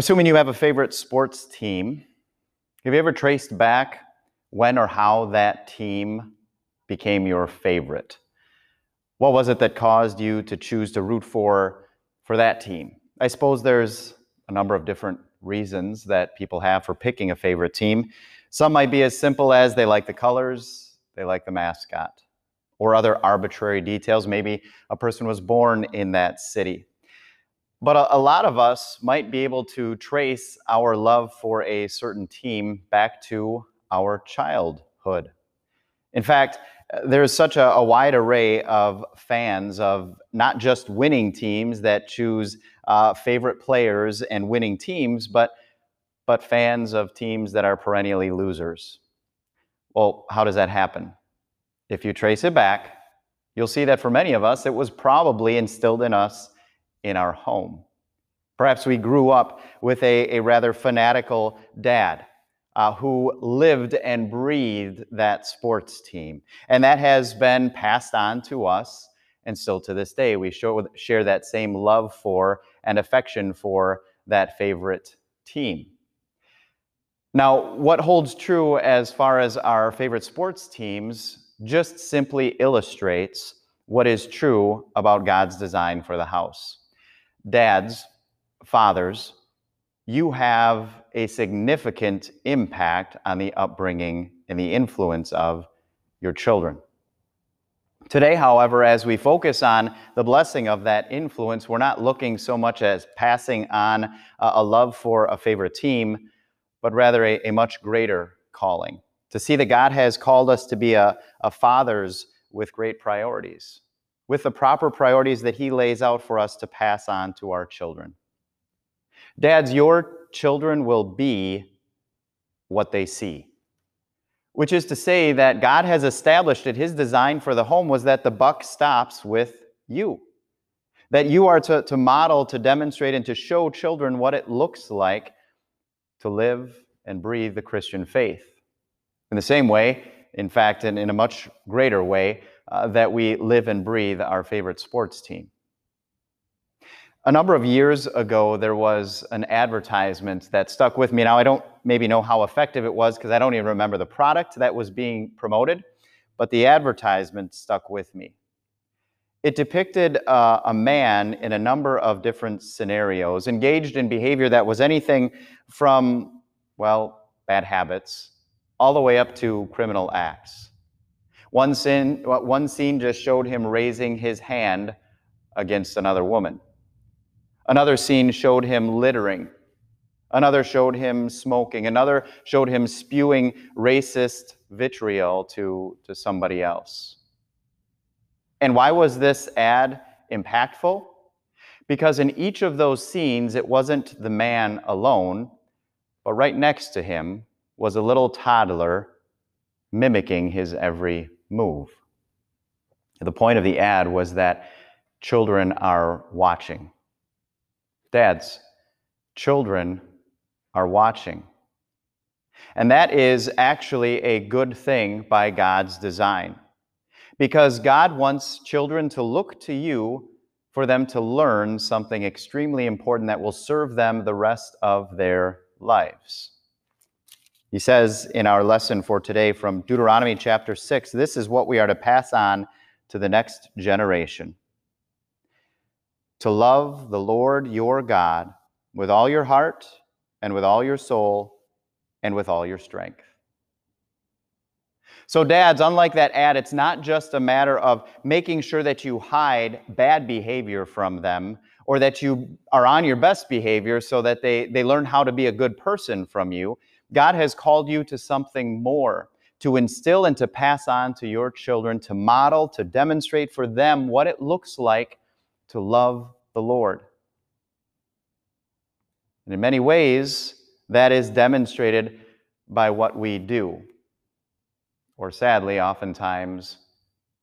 Assuming you have a favorite sports team, have you ever traced back when or how that team became your favorite? What was it that caused you to choose to root for for that team? I suppose there's a number of different reasons that people have for picking a favorite team. Some might be as simple as they like the colors, they like the mascot, or other arbitrary details. Maybe a person was born in that city. But a, a, lot of us might be able to trace our love for a certain team back to our childhood. In fact, there's such a, a wide array of fans of not just winning teams that choose uh, favorite players and winning teams, but, but fans of teams that are perennially losers. Well, how does that happen? If you trace it back, you'll see that for many of us, it was probably instilled in us in our home. Perhaps we grew up with a, a rather fanatical dad uh, who lived and breathed that sports team. And that has been passed on to us. And still to this day, we show, share that same love for and affection for that favorite team. Now, what holds true as far as our favorite sports teams just simply illustrates what is true about God's design for the house dads, fathers, you have a significant impact on the upbringing and the influence of your children. Today, however, as we focus on the blessing of that influence, we're not looking so much as passing on a love for a favorite team, but rather a, a much greater calling. To see that God has called us to be a, a fathers with great priorities with the proper priorities that He lays out for us to pass on to our children. Dads, your children will be what they see. Which is to say that God has established that His design for the home was that the buck stops with you. That you are to, to model, to demonstrate, and to show children what it looks like to live and breathe the Christian faith. In the same way, in fact, and in a much greater way, uh, that we live and breathe our favorite sports team. A number of years ago, there was an advertisement that stuck with me. Now, I don't maybe know how effective it was because I don't even remember the product that was being promoted, but the advertisement stuck with me. It depicted uh, a man in a number of different scenarios, engaged in behavior that was anything from, well, bad habits, all the way up to criminal acts. One, sin, one scene just showed him raising his hand against another woman. Another scene showed him littering. Another showed him smoking. Another showed him spewing racist vitriol to, to somebody else. And why was this ad impactful? Because in each of those scenes, it wasn't the man alone, but right next to him was a little toddler mimicking his every move. The point of the ad was that children are watching. Dads, children are watching. And that is actually a good thing by God's design. Because God wants children to look to you for them to learn something extremely important that will serve them the rest of their lives. He says in our lesson for today from Deuteronomy chapter 6 this is what we are to pass on to the next generation. To love the Lord your God with all your heart and with all your soul and with all your strength. So, dads, unlike that ad, it's not just a matter of making sure that you hide bad behavior from them or that you are on your best behavior so that they, they learn how to be a good person from you. God has called you to something more, to instill and to pass on to your children, to model, to demonstrate for them what it looks like to love the Lord. And in many ways, that is demonstrated by what we do, or sadly, oftentimes,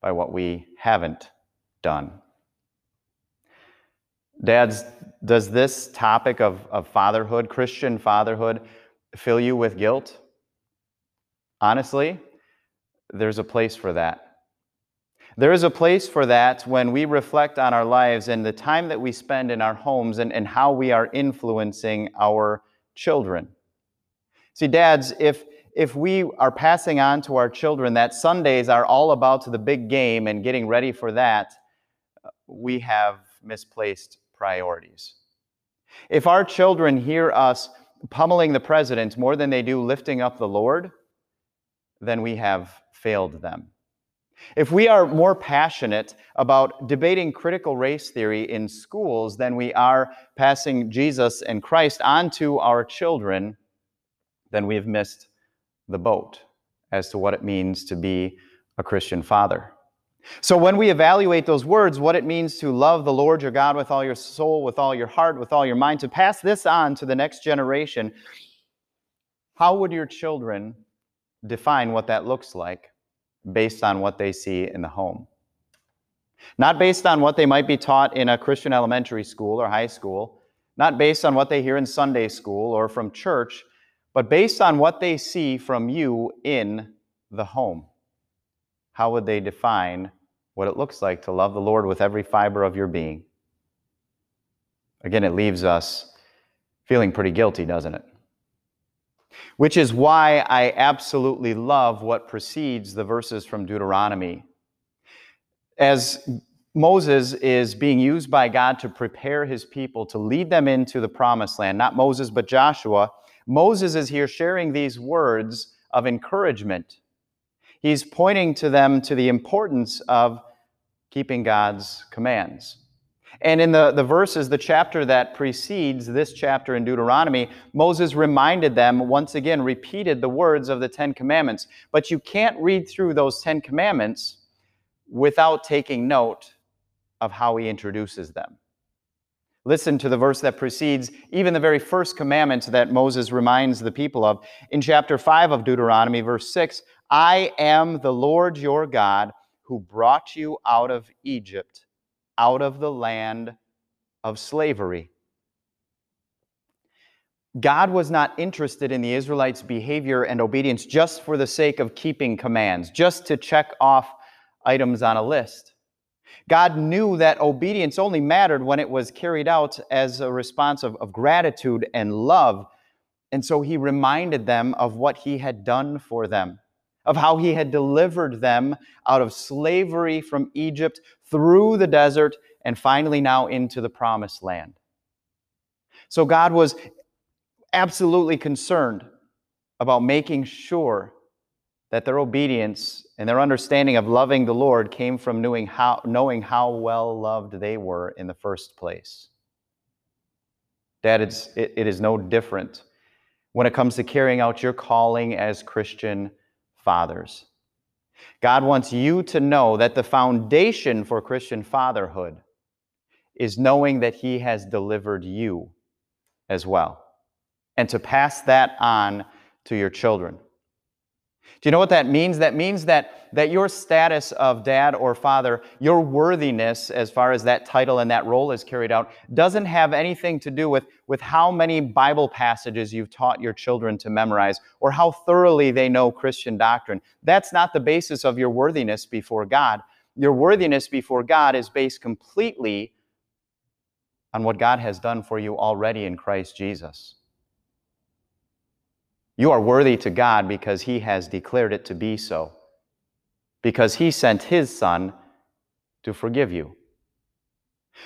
by what we haven't done. Dads, does this topic of, of fatherhood, Christian fatherhood, fill you with guilt? Honestly, there's a place for that. There is a place for that when we reflect on our lives and the time that we spend in our homes and, and how we are influencing our children. See, dads, if if we are passing on to our children that Sundays are all about the big game and getting ready for that, we have misplaced priorities. If our children hear us pummeling the president more than they do lifting up the Lord, then we have failed them. If we are more passionate about debating critical race theory in schools than we are passing Jesus and Christ onto our children, then we have missed the boat as to what it means to be a Christian father. So, when we evaluate those words, what it means to love the Lord your God with all your soul, with all your heart, with all your mind, to pass this on to the next generation, how would your children define what that looks like based on what they see in the home? Not based on what they might be taught in a Christian elementary school or high school, not based on what they hear in Sunday school or from church, but based on what they see from you in the home. How would they define what it looks like to love the Lord with every fiber of your being? Again, it leaves us feeling pretty guilty, doesn't it? Which is why I absolutely love what precedes the verses from Deuteronomy. As Moses is being used by God to prepare his people to lead them into the promised land, not Moses, but Joshua Moses is here sharing these words of encouragement. He's pointing to them to the importance of keeping God's commands. And in the, the verses, the chapter that precedes this chapter in Deuteronomy, Moses reminded them, once again, repeated the words of the Ten Commandments. But you can't read through those Ten Commandments without taking note of how he introduces them. Listen to the verse that precedes even the very first commandment that Moses reminds the people of. In chapter 5 of Deuteronomy, verse 6, I am the Lord your God who brought you out of Egypt, out of the land of slavery. God was not interested in the Israelites' behavior and obedience just for the sake of keeping commands, just to check off items on a list. God knew that obedience only mattered when it was carried out as a response of, of gratitude and love. And so he reminded them of what he had done for them, of how he had delivered them out of slavery from Egypt through the desert and finally now into the promised land. So God was absolutely concerned about making sure that their obedience and their understanding of loving the Lord came from knowing how, knowing how well loved they were in the first place. Dad, it's, it, it is no different when it comes to carrying out your calling as Christian fathers. God wants you to know that the foundation for Christian fatherhood is knowing that He has delivered you as well, and to pass that on to your children. Do you know what that means? That means that, that your status of dad or father, your worthiness as far as that title and that role is carried out, doesn't have anything to do with, with how many Bible passages you've taught your children to memorize or how thoroughly they know Christian doctrine. That's not the basis of your worthiness before God. Your worthiness before God is based completely on what God has done for you already in Christ Jesus. You are worthy to God because He has declared it to be so, because He sent His Son to forgive you.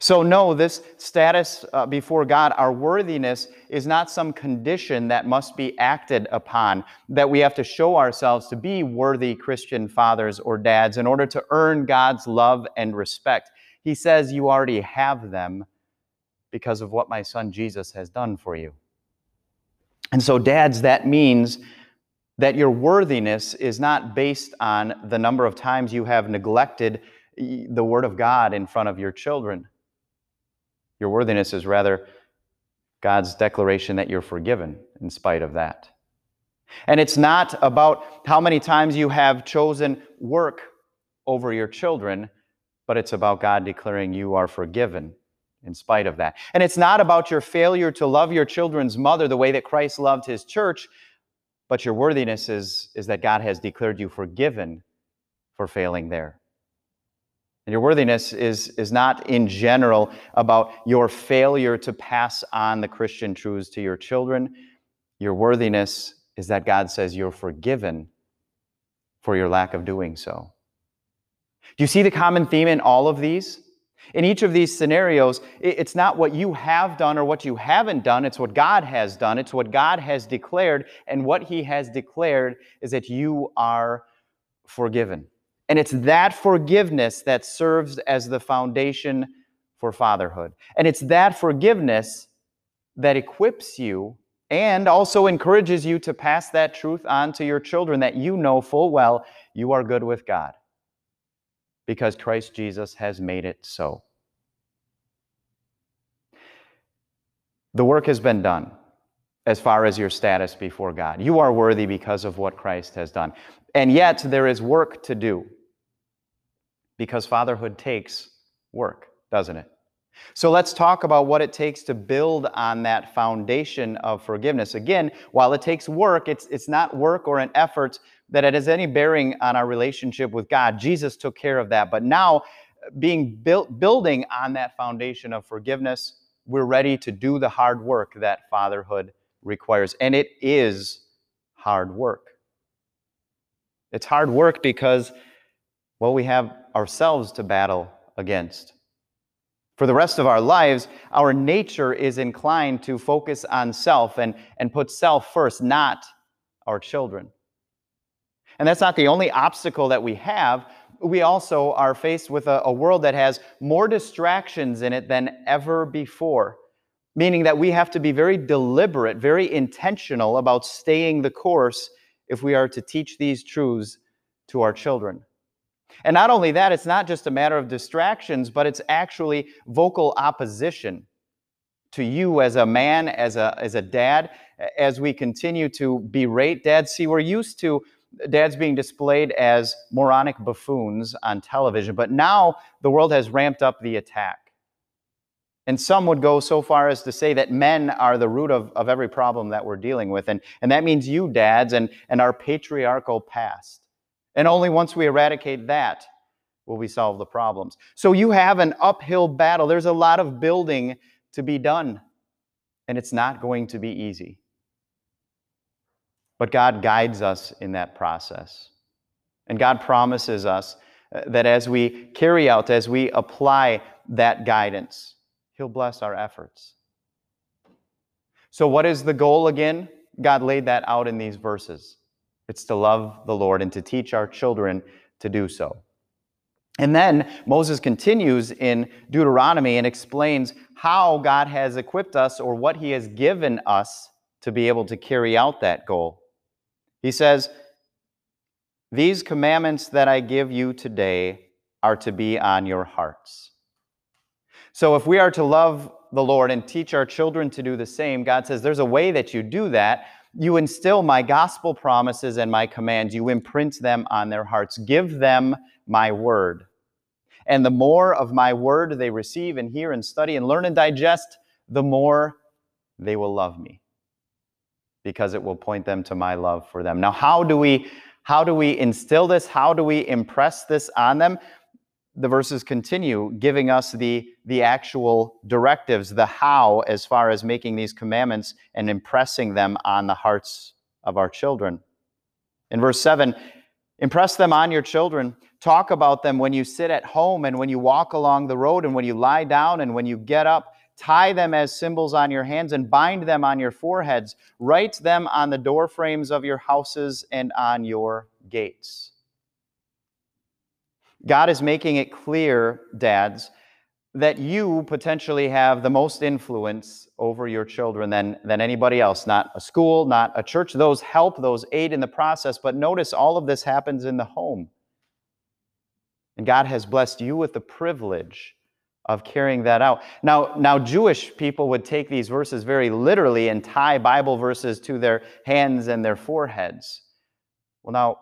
So, no, this status uh, before God, our worthiness, is not some condition that must be acted upon, that we have to show ourselves to be worthy Christian fathers or dads in order to earn God's love and respect. He says, You already have them because of what my son Jesus has done for you. And so, dads, that means that your worthiness is not based on the number of times you have neglected the Word of God in front of your children. Your worthiness is rather God's declaration that you're forgiven in spite of that. And it's not about how many times you have chosen work over your children, but it's about God declaring you are forgiven in spite of that. And it's not about your failure to love your children's mother the way that Christ loved his church, but your worthiness is, is that God has declared you forgiven for failing there. And your worthiness is, is not in general about your failure to pass on the Christian truths to your children. Your worthiness is that God says you're forgiven for your lack of doing so. Do you see the common theme in all of these? In each of these scenarios, it's not what you have done or what you haven't done, it's what God has done. It's what God has declared. And what He has declared is that you are forgiven. And it's that forgiveness that serves as the foundation for fatherhood. And it's that forgiveness that equips you and also encourages you to pass that truth on to your children that you know full well you are good with God because Christ Jesus has made it so. The work has been done as far as your status before God. You are worthy because of what Christ has done. And yet, there is work to do because fatherhood takes work, doesn't it? So let's talk about what it takes to build on that foundation of forgiveness. Again, while it takes work, it's, it's not work or an effort that it has any bearing on our relationship with God. Jesus took care of that. But now, uh, being built, building on that foundation of forgiveness, we're ready to do the hard work that fatherhood requires. And it is hard work. It's hard work because, well, we have ourselves to battle against. For the rest of our lives, our nature is inclined to focus on self and, and put self first, not our children. And that's not the only obstacle that we have. We also are faced with a, a world that has more distractions in it than ever before, meaning that we have to be very deliberate, very intentional about staying the course if we are to teach these truths to our children. And not only that, it's not just a matter of distractions, but it's actually vocal opposition to you as a man, as a, as a dad, as we continue to berate dads. See, we're used to dads being displayed as moronic buffoons on television, but now the world has ramped up the attack. And some would go so far as to say that men are the root of, of every problem that we're dealing with. And, and that means you, dads, and, and our patriarchal past. And only once we eradicate that will we solve the problems. So you have an uphill battle. There's a lot of building to be done, and it's not going to be easy. But God guides us in that process. And God promises us uh, that as we carry out, as we apply that guidance, He'll bless our efforts. So, what is the goal again? God laid that out in these verses. It's to love the Lord and to teach our children to do so. And then Moses continues in Deuteronomy and explains how God has equipped us or what he has given us to be able to carry out that goal. He says, These commandments that I give you today are to be on your hearts. So if we are to love the Lord and teach our children to do the same, God says there's a way that you do that you instill my gospel promises and my commands. You imprint them on their hearts. Give them my word. And the more of my word they receive and hear and study and learn and digest, the more they will love me because it will point them to my love for them. Now, how do we how do we instill this? How do we impress this on them? the verses continue giving us the, the actual directives, the how, as far as making these commandments and impressing them on the hearts of our children. In verse 7, impress them on your children. Talk about them when you sit at home and when you walk along the road and when you lie down and when you get up. Tie them as symbols on your hands and bind them on your foreheads. Write them on the doorframes of your houses and on your gates. God is making it clear, dads, that you potentially have the most influence over your children than, than anybody else. Not a school, not a church. Those help, those aid in the process. But notice all of this happens in the home. And God has blessed you with the privilege of carrying that out. Now, now Jewish people would take these verses very literally and tie Bible verses to their hands and their foreheads. Well, now,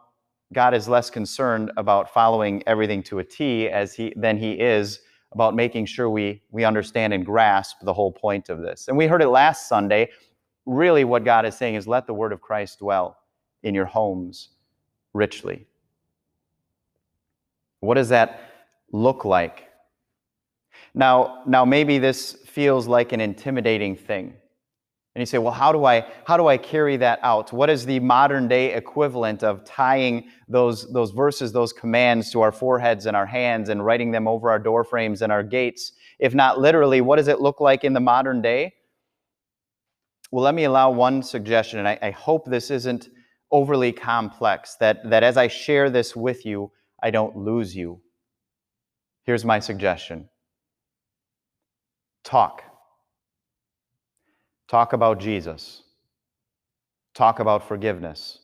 God is less concerned about following everything to a T as he, than he is about making sure we, we understand and grasp the whole point of this. And we heard it last Sunday. Really, what God is saying is let the word of Christ dwell in your homes richly. What does that look like? Now, now maybe this feels like an intimidating thing. And you say, well, how do I how do I carry that out? What is the modern day equivalent of tying those, those verses, those commands to our foreheads and our hands and writing them over our door frames and our gates? If not literally, what does it look like in the modern day? Well, let me allow one suggestion, and I, I hope this isn't overly complex, that, that as I share this with you, I don't lose you. Here's my suggestion talk. Talk about Jesus. Talk about forgiveness.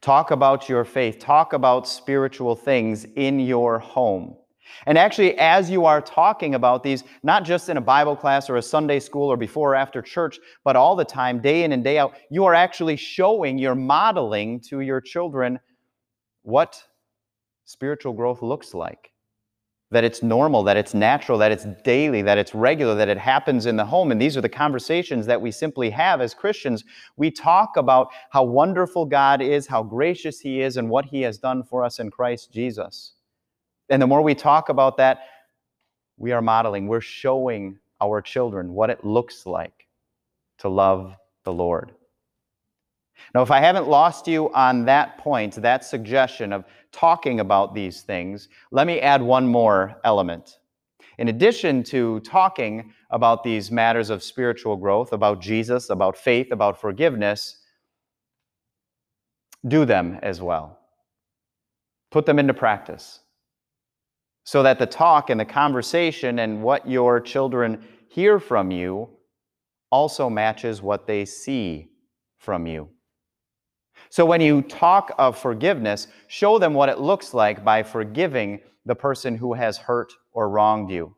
Talk about your faith. Talk about spiritual things in your home. And actually, as you are talking about these, not just in a Bible class or a Sunday school or before or after church, but all the time, day in and day out, you are actually showing, you're modeling to your children what spiritual growth looks like that it's normal, that it's natural, that it's daily, that it's regular, that it happens in the home. And these are the conversations that we simply have as Christians. We talk about how wonderful God is, how gracious He is, and what He has done for us in Christ Jesus. And the more we talk about that, we are modeling, we're showing our children what it looks like to love the Lord. Now, if I haven't lost you on that point, that suggestion of talking about these things, let me add one more element. In addition to talking about these matters of spiritual growth, about Jesus, about faith, about forgiveness, do them as well. Put them into practice so that the talk and the conversation and what your children hear from you also matches what they see from you. So when you talk of forgiveness, show them what it looks like by forgiving the person who has hurt or wronged you.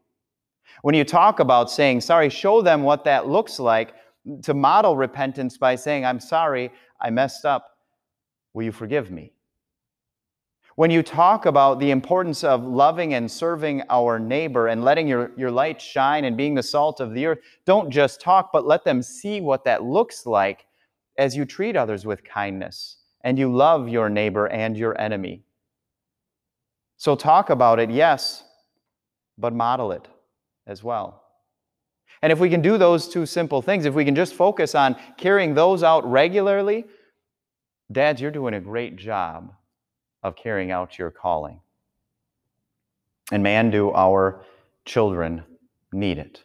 When you talk about saying sorry, show them what that looks like to model repentance by saying, I'm sorry, I messed up. Will you forgive me? When you talk about the importance of loving and serving our neighbor and letting your, your light shine and being the salt of the earth, don't just talk, but let them see what that looks like as you treat others with kindness and you love your neighbor and your enemy. So talk about it, yes, but model it as well. And if we can do those two simple things, if we can just focus on carrying those out regularly, dads, you're doing a great job of carrying out your calling. And man, do our children need it.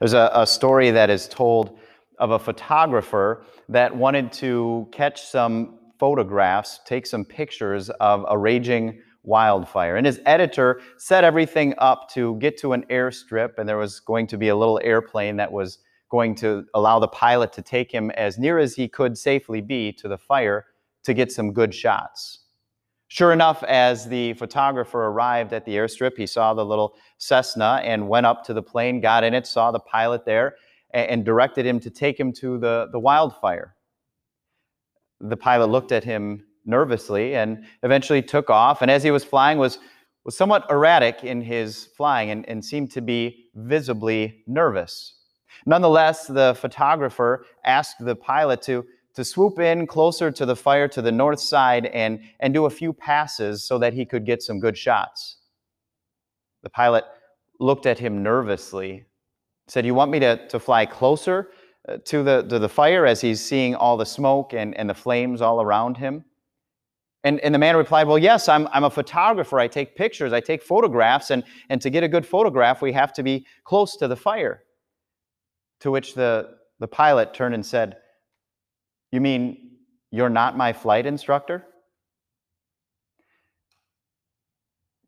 There's a, a story that is told of a photographer that wanted to catch some photographs, take some pictures of a raging wildfire. And his editor set everything up to get to an airstrip, and there was going to be a little airplane that was going to allow the pilot to take him as near as he could safely be to the fire to get some good shots. Sure enough, as the photographer arrived at the airstrip, he saw the little Cessna and went up to the plane, got in it, saw the pilot there, and directed him to take him to the, the wildfire. The pilot looked at him nervously and eventually took off, and as he was flying, was, was somewhat erratic in his flying and, and seemed to be visibly nervous. Nonetheless, the photographer asked the pilot to, to swoop in closer to the fire to the north side and, and do a few passes so that he could get some good shots. The pilot looked at him nervously said, You want me to, to fly closer uh, to the, to the fire as he's seeing all the smoke and, and the flames all around him? And, and the man replied, Well, yes, I'm, I'm a photographer. I take pictures, I take photographs, and, and to get a good photograph, we have to be close to the fire. To which the, the pilot turned and said, You mean you're not my flight instructor?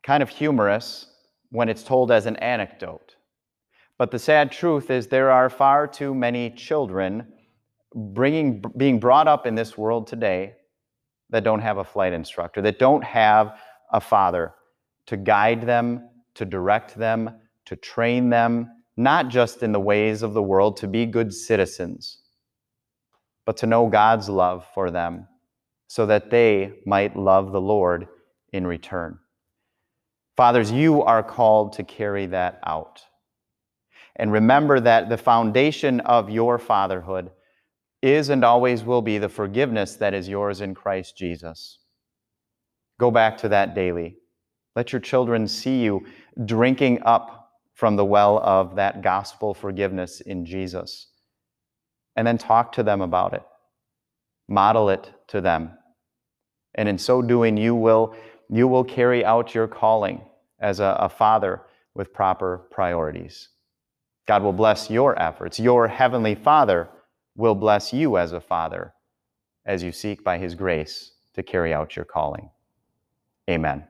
Kind of humorous when it's told as an anecdote. But the sad truth is, there are far too many children bringing, being brought up in this world today that don't have a flight instructor, that don't have a father to guide them, to direct them, to train them, not just in the ways of the world to be good citizens, but to know God's love for them so that they might love the Lord in return. Fathers, you are called to carry that out. And remember that the foundation of your fatherhood is and always will be the forgiveness that is yours in Christ Jesus. Go back to that daily. Let your children see you drinking up from the well of that gospel forgiveness in Jesus. And then talk to them about it. Model it to them. And in so doing, you will, you will carry out your calling as a, a father with proper priorities. God will bless your efforts. Your heavenly Father will bless you as a father as you seek by his grace to carry out your calling. Amen.